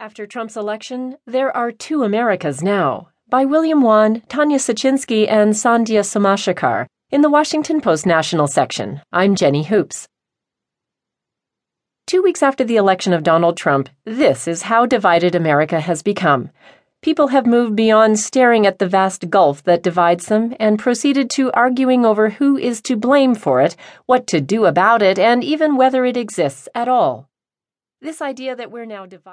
After Trump's election, there are two Americas now, by William Wan, Tanya Sichynsky, and Sandhya Somashekhar in the Washington Post National section. I'm Jenny Hoops. Two weeks after the election of Donald Trump, this is how divided America has become. People have moved beyond staring at the vast gulf that divides them and proceeded to arguing over who is to blame for it, what to do about it, and even whether it exists at all. This idea that we're now divided